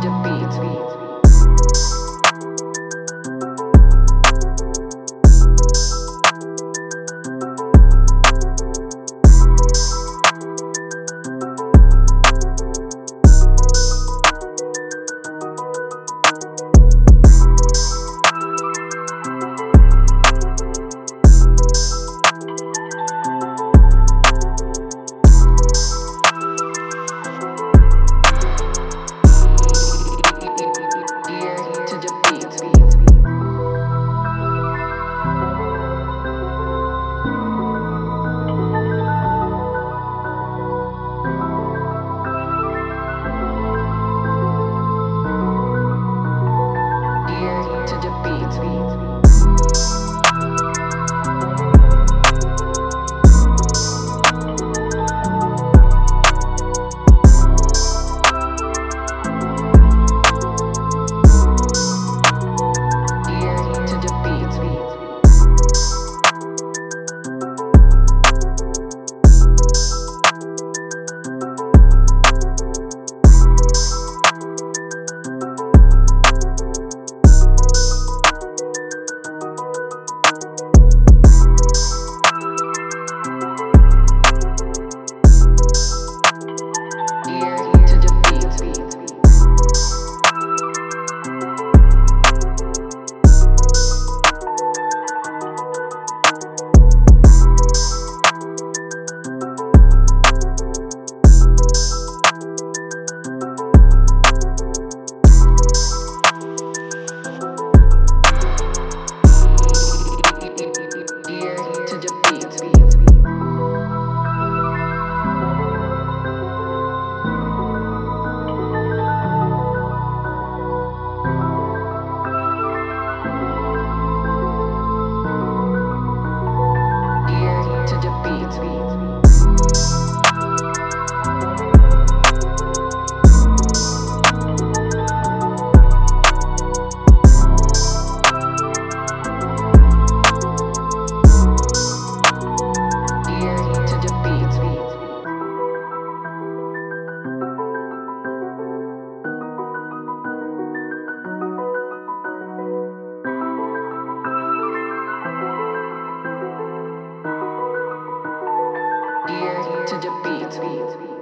to the. to the beat.